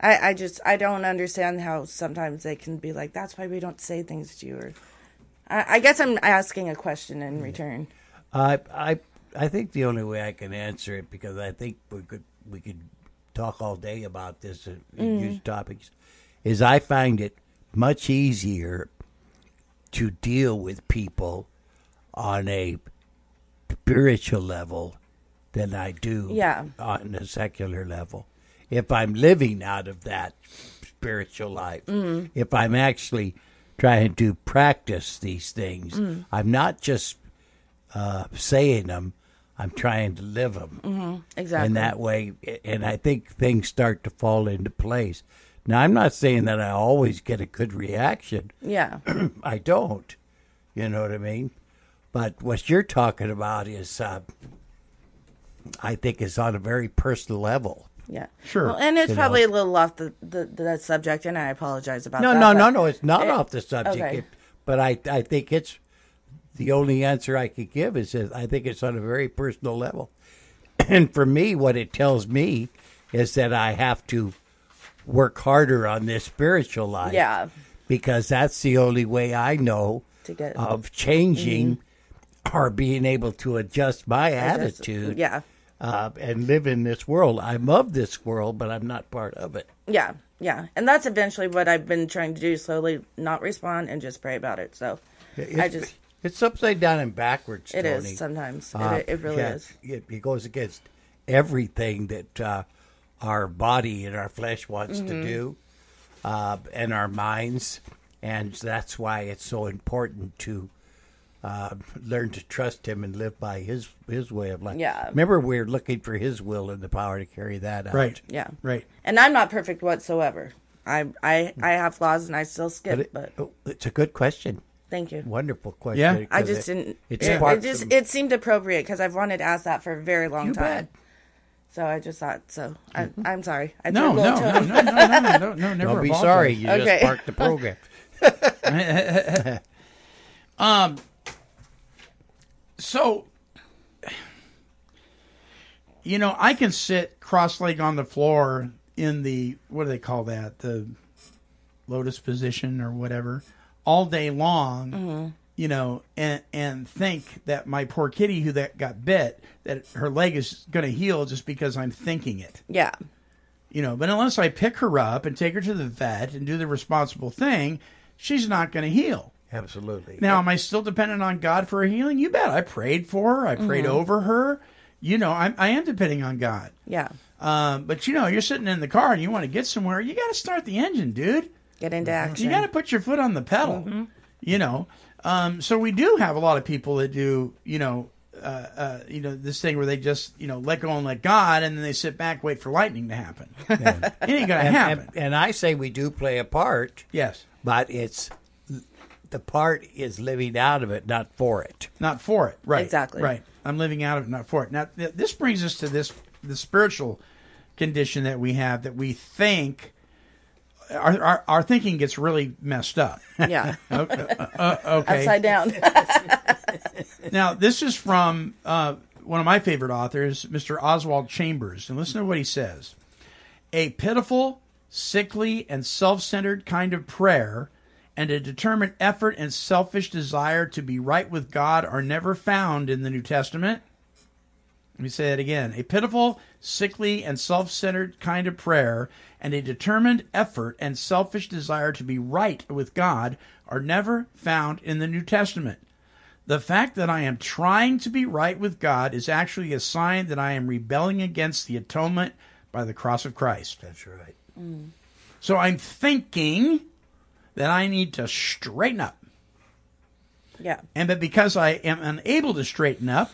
I, I just I don't understand how sometimes they can be like, that's why we don't say things to you. Or I, I guess I'm asking a question in return. I I I think the only way I can answer it because I think we could we could talk all day about this and mm. use topics is I find it much easier to deal with people on a spiritual level than I do Yeah. on a secular level. If I'm living out of that spiritual life, if I'm actually trying to practice these things, I'm not just uh, saying them, I'm trying to live them. Exactly. And that way, and I think things start to fall into place. Now, I'm not saying that I always get a good reaction. yeah. I don't. You know what I mean? But what you're talking about is, uh, I think, is on a very personal level. Yeah. Sure. Well, and it's You probably know. a little off the, the, the subject, and I apologize about No, that. no, no, no, no. It's not it- off the subject. okay. It- but I, I think it's the only answer I could give is that I think it's on a very personal level. And for me, what it tells me is that I have to work harder on this spiritual life. Yeah. Because that's the only way I know To get- Mm-hmm. of changing or being able to adjust my Adjust- attitude. yeah. Uh, and live in this world. I'm of this world, but I'm not part of it. Yeah. Yeah. And that's eventually what I've been trying to do slowly, not respond and just pray about it. So I It's- just, it's upside down and backwards. it is Tony. sometimes. Uh, it, it really yeah, is. It, it goes against everything that uh, our body and our flesh wants Mm-hmm. to do, uh, and our minds, and that's why it's so important to uh, learn to trust Him and live by His His way of life. Yeah. Remember, we're looking for His will and the power to carry that out. Right. Yeah. Right. And I'm not perfect whatsoever. I I I have flaws and I still But, skip, it- but oh, it's a good question. thank you. Wonderful question. Yeah. I 'cause just it- didn't. It, It, it just some- it seemed appropriate because I've wanted to ask that for a very long You time. bet. So I just thought. So I, I'm sorry. I No, threw no, no, no, no, no, no, no, no, never Don't be apologize. sorry. You Okay. just sparked the program. So, you know, I can sit cross-legged on the floor in the what do they call that? The lotus position or whatever, all day long. Mm-hmm. You know, and and think that my poor kitty who that got bit that her leg is going to heal just because I'm thinking it. Yeah. You know, but unless I pick her up and take her to the vet and do the responsible thing, she's not going to heal. Absolutely. Now, am I still dependent on God for a healing? You bet. I prayed for her. I prayed over her. You know, I'm, I am depending on God. Yeah. Um, but you know, you're sitting in the car and you want to get somewhere. You got to start the engine, dude. Get into action. You got to put your foot on the pedal. You know, um, so we do have a lot of people that do. You know, uh, uh, you know this thing where they just you know let go and let God, and then they sit back wait for lightning to happen. it ain't gonna and, happen. and, and I say we do play a part. yes, but it's the part is living out of it, not for it. not for it. Right. Exactly. Right. I'm living out of it, not for it. Now, th- this brings us to this the spiritual condition that we have that we think our our, our thinking gets really messed up. Yeah. Okay. uh, okay. Upside down. Now, this is from uh, one of my favorite authors, Mr. Oswald Chambers. And listen to what he says A pitiful, sickly, and self centered kind of prayer and a determined effort and selfish desire to be right with God are never found in the New Testament. Let me say that again. A pitiful, sickly, and self centered kind of prayer and a determined effort and selfish desire to be right with God are never found in the New Testament. The fact that I am trying to be right with God is actually a sign that I am rebelling against the atonement by the cross of Christ. That's right. So I'm thinking that I need to straighten up. yeah. And but because I am unable to straighten up,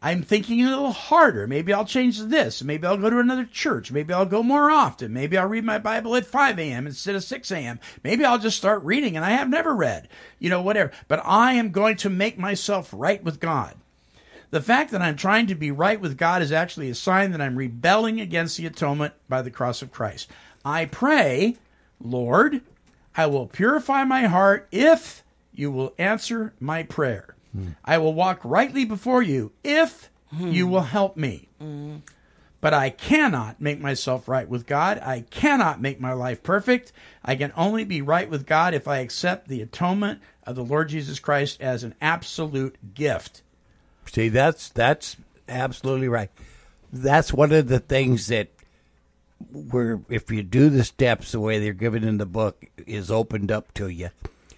I'm thinking a little harder. Maybe I'll change this. Maybe I'll go to another church. Maybe I'll go more often. Maybe I'll read my Bible at 5 a.m. instead of 6 a.m. Maybe I'll just start reading and I have never read. You know, whatever. But I am going to make myself right with God. The fact that I'm trying to be right with God is actually a sign that I'm rebelling against the atonement by the cross of Christ. I pray, Lord, I will purify my heart if you will answer my prayer. Hmm. I will walk rightly before you if hmm. You will help me. Hmm. But I cannot make myself right with God. I cannot make my life perfect. I can only be right with God if I accept the atonement of the Lord Jesus Christ as an absolute gift. See, that's that's absolutely right. That's one of the things that where if you do the steps the way they're given in the book is opened up to you.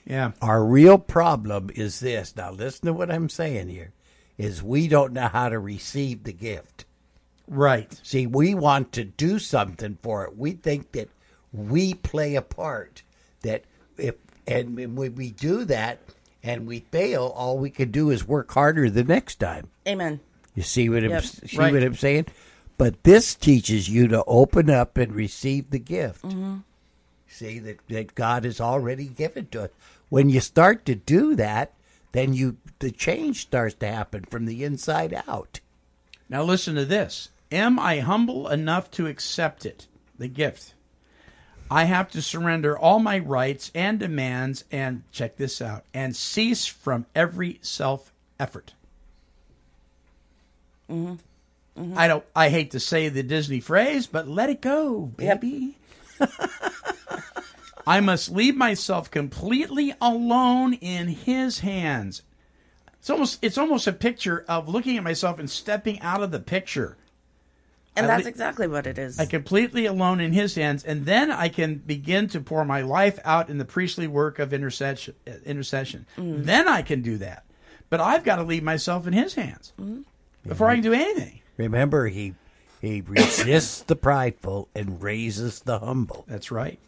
Yeah. Our real problem is this. Now listen to what I'm saying here. Is we don't know how to receive the gift. Right. See, we want to do something for it. We think that we play a part. That if and when we do that and we fail, all we can do is work harder the next time. Amen. You see what I'm see Right. what I'm saying? But this teaches you to open up and receive the gift. Mm-hmm. See that, that God has already given to us. When you start to do that, then you the change starts to happen from the inside out. Now listen to this. Am I humble enough to accept it, the gift? I have to surrender all my rights and demands and check this out and cease from every self effort. Mm-hmm. I don't I hate to say the Disney phrase, but let it go, baby. I must leave myself completely alone in his hands. It's almost it's almost a picture of looking at myself and stepping out of the picture. And that's exactly what it is. I completely alone in his hands, and then I can begin to pour my life out in the priestly work of intercession. Intercession. Then I can do that, but I've got to leave myself in his hands mm-hmm. before I can do anything. Remember, he he resists the prideful and raises the humble. That's right.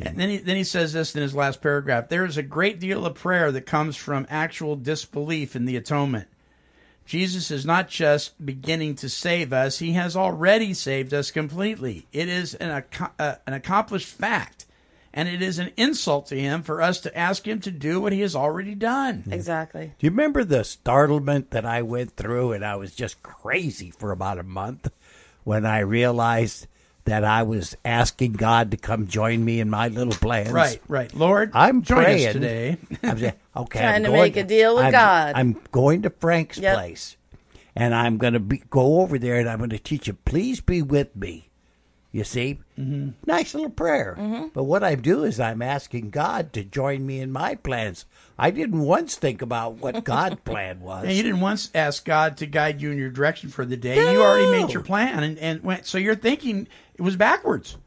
And then he, then he says this in his last paragraph. There is a great deal of prayer that comes from actual disbelief in the atonement. Jesus is not just beginning to save us, he has already saved us completely. It is an, ac- uh, an accomplished fact, and it is an insult to him for us to ask him to do what he has already done. exactly. Do you remember the startlement that I went through and I was just crazy for about a month when I realized that I was asking God to come join me in my little plans? Right, right. Lord, I'm join praying us today. I'm saying, okay, Trying I'm to going make a deal with I'm- God. I'm going to Frank's Yep. place, and I'm going to be, go over there and I'm going to teach him. Please be with me. You see, mm-hmm. nice little prayer. Mm-hmm. But what I do is I'm asking God to join me in my plans. I didn't once think about what God's plan was. And you didn't once ask God to guide you in your direction for the day. You already made your plan, and, and went. So you're thinking it was backwards.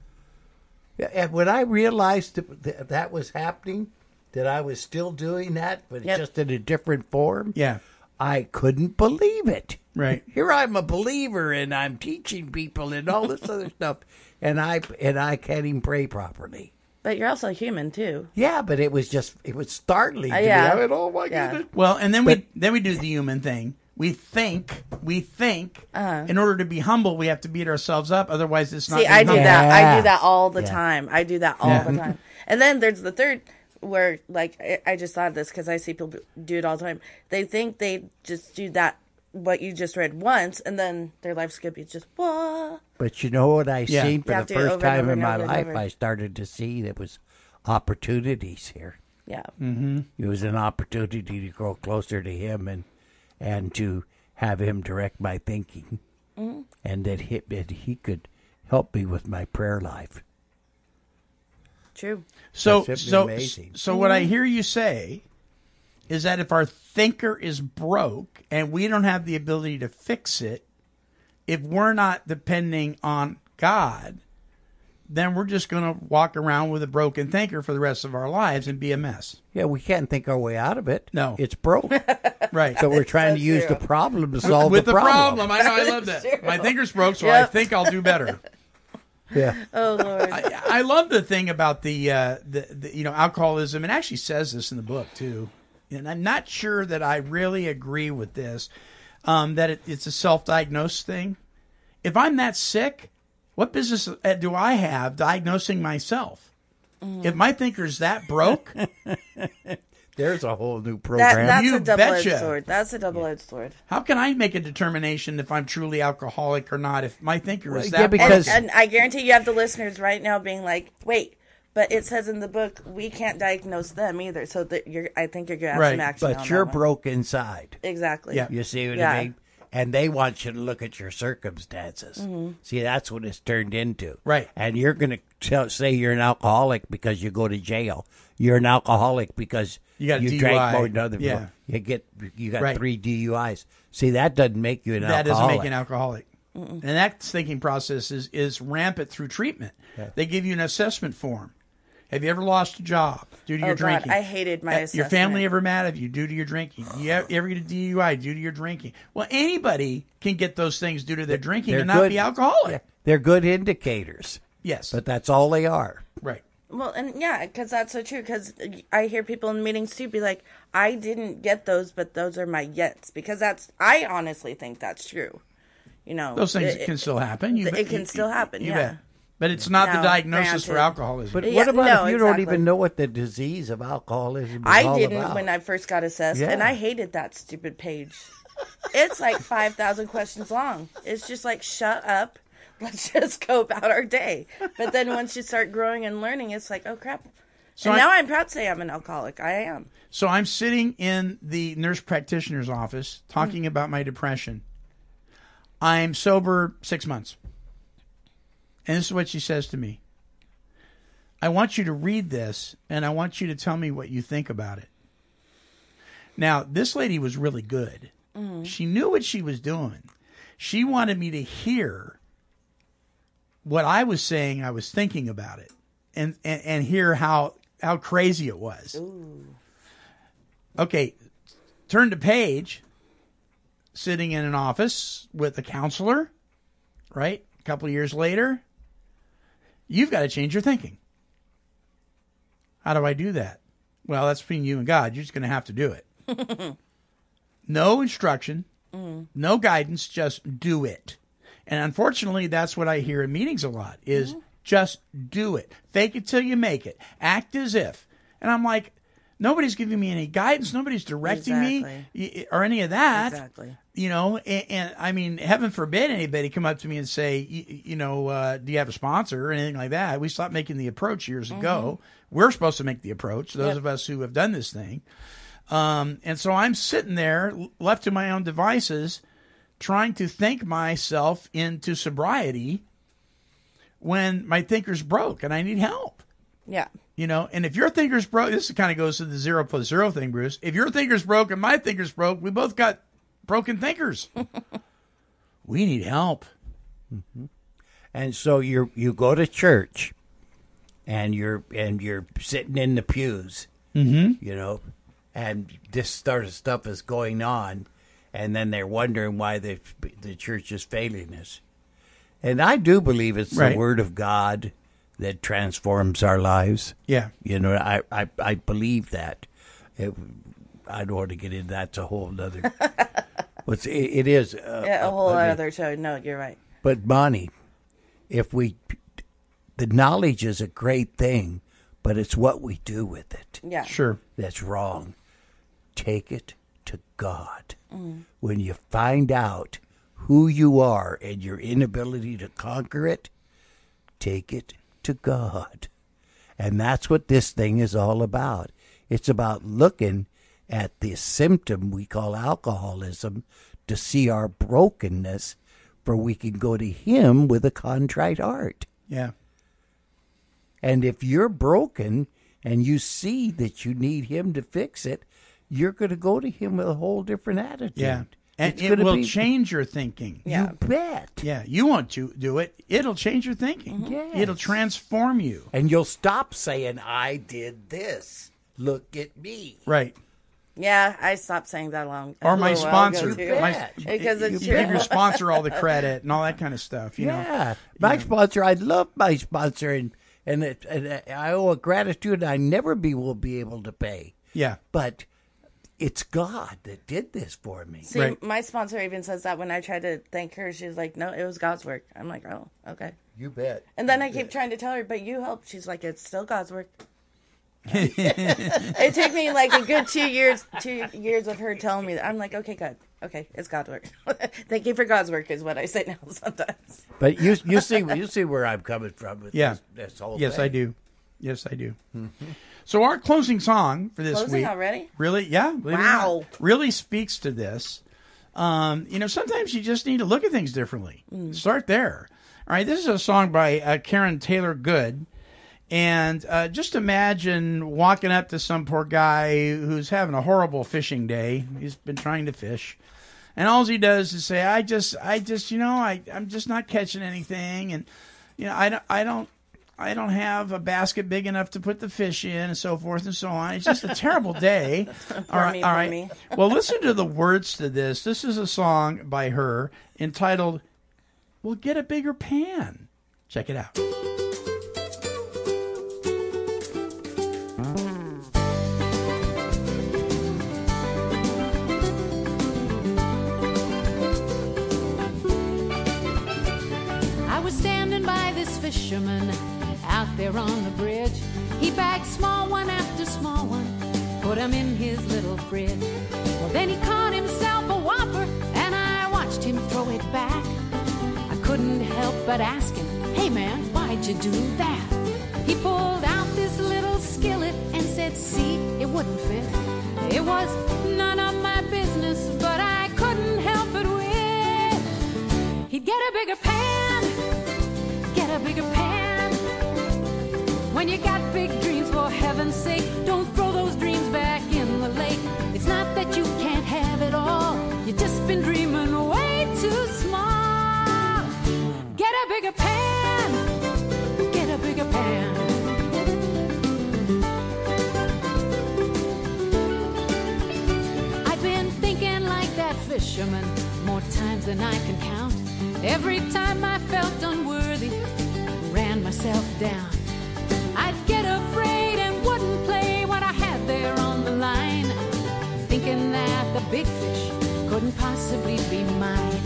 And when I realized that that, that was happening, that I was still doing that, but Yep. just in a different form, Yeah. I couldn't believe it. Right. Here I'm a believer and I'm teaching people and all this other stuff, and I and I can't even pray properly. But you're also human too. Yeah, but it was just it was startling Uh, yeah. I went, oh my Yeah. goodness. Well, and then we then we do the human thing. We think, we think. Uh-huh. In order to be humble, we have to beat ourselves up. Otherwise, it's not. See, being I do humble. that. I do that all the Yeah. time. I do that all Yeah. the time. And then there's the third where, like, I- I just thought of this because I see people do it all the time. They think they just do that, what you just read once, and then their life's going to be just, what? But you know what I Yeah. seen You for the first time in my life? I started to see there was opportunities here. Yeah. It was an opportunity to grow closer to him and and to have him direct my thinking, Mm-hmm. and that he, that he could help me with my prayer life. True. So, so, amazing. so what I hear you say is that if our thinker is broke and we don't have the ability to fix it, if we're not depending on God, then we're just going to walk around with a broken thinker for the rest of our lives and be a mess. Yeah, we can't think our way out of it. No. it's broke. Right. so we're trying to use true. the problem to solve the problem. with the, the problem. problem. I know. I love that. My thinker's broke, so I think I'll do better. Yeah, Oh, Lord. I, I love the thing about the, uh, the the you know alcoholism. It actually says this in the book too, and I'm not sure that I really agree with this. Um, that it, it's a self-diagnosed thing. If I'm that sick, what business uh, do I have diagnosing myself? If my thinker's that broke, there's a whole new that, program. that's You a double edged betcha. sword. That's a double edged sword. how can I make a determination if I'm truly alcoholic or not? If my thinker is that yeah, because- And, and I guarantee you have the listeners right now being like, wait, but it says in the book we can't diagnose them either. So that you're, I think you're going to have Right, some action. but on you're that one. broke inside. Exactly. Yeah. You see what Yeah. I mean? and they want you to look at your circumstances. Mm-hmm. See, that's what it's turned into. Right. And you're going to say you're an alcoholic because you go to jail. You're an alcoholic because You got a you drank DUI. more than other Yeah. people. You get you got Right. three DUIs. See, that doesn't make you an that doesn't alcoholic. make you an alcoholic. And that thinking process is, is rampant through treatment. They give you an assessment form. Have you ever lost a job due to Oh, your God, drinking? I hated my Uh, Your assessment. family ever mad at you due to your drinking? You ever ever get a DUI due to your drinking? Well, anybody can get those things due to their drinking They're and not good- be alcoholic. Yeah. They're good indicators, Yes, but that's all they are. right. Well, and yeah, because that's so true. Because I hear people in meetings too be like, "I didn't get those, but those are my yets." Because that's, I honestly think that's true. You know, Those things it- can still happen. You, it can you- still happen, you yeah. bet. But it's not the Now, diagnosis for alcoholism. But Yeah, what about no, if you don't even know what the disease of alcoholism is I all didn't about? when I first got assessed, Yeah. and I hated that stupid page. It's like five thousand questions long. It's just like, shut up. Let's just go about our day. But then once you start growing and learning, it's like, oh crap. So and I- now I'm proud to say I'm an alcoholic. I am. So I'm sitting in the nurse practitioner's office talking Mm. about my depression. I'm sober six months. And this is what she says to me I want you to read this and I want you to tell me what you think about it. Now, this lady was really good. She knew what she was doing. She wanted me to hear what I was saying, I was thinking about it, and, and, and hear how, how crazy it was. Okay, turn to page, sitting in an office with a counselor, right? A couple of years later, you've got to change your thinking. How do I do that? Well, that's between you and God. You're just going to have to do it. no instruction, mm. no guidance, just do it. And unfortunately, that's what I hear in meetings a lot is just do it. Fake it till you make it. Act as if. And I'm like, nobody's giving me any guidance. Nobody's directing me Exactly. y- or any of that. Exactly. You know, and, and I mean, heaven forbid anybody come up to me and say, you, you know, uh, do you have a sponsor or anything like that? We stopped making the approach years ago. We're supposed to make the approach, those Yep. of us who have done this thing. Um, and so I'm sitting there, left to my own devices, trying to think myself into sobriety when my thinker's broke and I need help. Yeah. You know, and if your thinker's broke, this kind of goes to the zero plus zero thing, Bruce. If your thinker's broke and my thinker's broke, we both got broken thinkers. we need help. And so you you go to church, and you're and you're sitting in the pews, mm-hmm. you know, and this sort of stuff is going on, and then they're wondering why the the church is failing us. And I do believe it's Right. the word of God that transforms our lives. Yeah. You know, I I, I believe that. It, I don't want to get into that. It's a whole other. What's it, it is uh, Yeah, a whole uh, other show. No, you're right. but Bonnie, if we, the knowledge is a great thing, but it's what we do with it Yeah. Sure. that's wrong. Take it to God. When you find out who you are and your inability to conquer it, take it to God. And that's what this thing is all about. It's about looking at this symptom we call alcoholism to see our brokenness, for we can go to Him with a contrite heart. Yeah. And if you're broken and you see that you need Him to fix it, you're going to go to Him with a whole different attitude. Yeah. And It's it gonna will be- change your thinking. Yeah. You bet. Yeah. You want to do it, it'll change your thinking. Mm-hmm. Yes. It'll transform you. And you'll stop saying, I did this. Look at me. Right. Yeah, I stopped saying that long. a Or my little while ago, sponsor. My, Because it's you give your sponsor all the credit and all that kind of stuff. You know. yeah. My sponsor, I love my sponsor, and, and, it, and I owe a gratitude I never be will be able to pay. Yeah. But it's God that did this for me. See, Right. my sponsor even says that when I try to thank her, she's like, "No, it was God's work." I'm like, "Oh, okay." You bet. And then I keep trying to tell her, "But you helped." She's like, "It's still God's work." it took me like a good two years, two years of her telling me that. I'm like, "Okay, God, okay, it's God's work." Thank you for God's work is what I say now sometimes. But you you see you see where I'm coming from with Yeah. this, this whole Yes, thing. I do. Yes, I do. Mm-hmm. So our closing song for this Closing week already? really, yeah, believe it or Wow. not, really speaks to this. Um, you know, sometimes you just need to look at things differently. Start there. All right, this is a song by uh, Karen Taylor Good. And uh, just imagine walking up to some poor guy who's having a horrible fishing day. He's been trying to fish. And all he does is say, I just, I just, you know, I, I'm just not catching anything. And, you know, I don't, I don't, I don't have a basket big enough to put the fish in and so forth and so on. It's just a terrible day. all right, me, all poor right. me. well, listen to the words to this. This is a song by her entitled, Well, Get a Bigger Pan. Check it out. I was standing by this fisherman out there on the bridge. He bagged small one after small one, put 'em in his little fridge. Well, then he caught himself a whopper, and I watched him throw it back. I couldn't help but ask him, Hey man, why'd you do that? He pulled out this little skillet and said, See, it wouldn't fit. It was none of my business, but I couldn't help it with. He'd get a bigger pan, get a bigger pan. When you got big dreams, for heaven's sake, don't throw those dreams back in the lake. It's not that you can't have it all, you've just been dreaming way too small. Get a bigger pan, get a bigger pan. I've been thinking like that fisherman more times than I can count. Every time I felt unworthy, ran myself down. Big fish couldn't possibly be mine.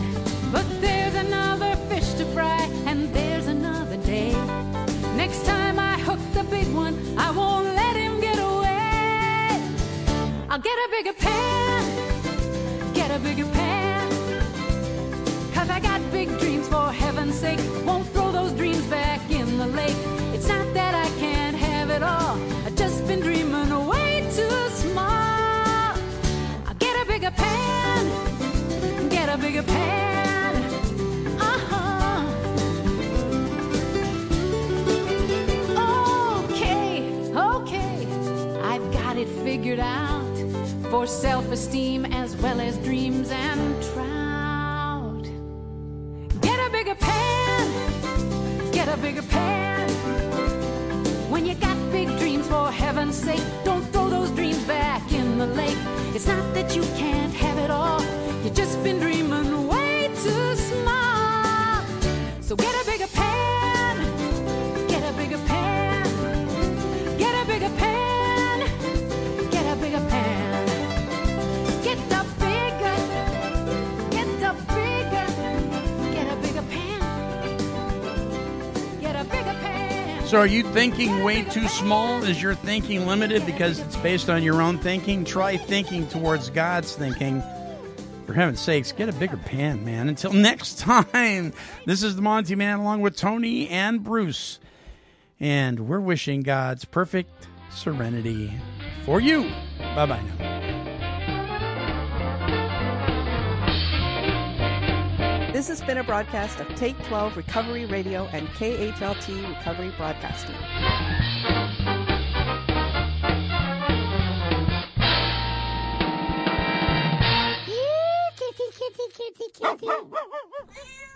But there's another fish to fry, and there's another day. Next time I hook the big one, I won't let him get away. I'll get a bigger pan, for self esteem as well as dreams and trout. Get a bigger pan, get a bigger pan. When you got big dreams, for heaven's sake, don't throw those dreams back in the lake. It's not that you can't have it all, you've just been dreaming way too small. So get a bigger So, are you thinking way too small? Is your thinking limited because it's based on your own thinking? Try thinking towards God's thinking. For heaven's sakes, get a bigger pan, man. Until next time, this is the Monty Man along with Tony and Bruce. And we're wishing God's perfect serenity for you. Bye bye now. This has been a broadcast of Take 12 Recovery Radio and KHLT Recovery Broadcasting. kitty, kitty, kitty.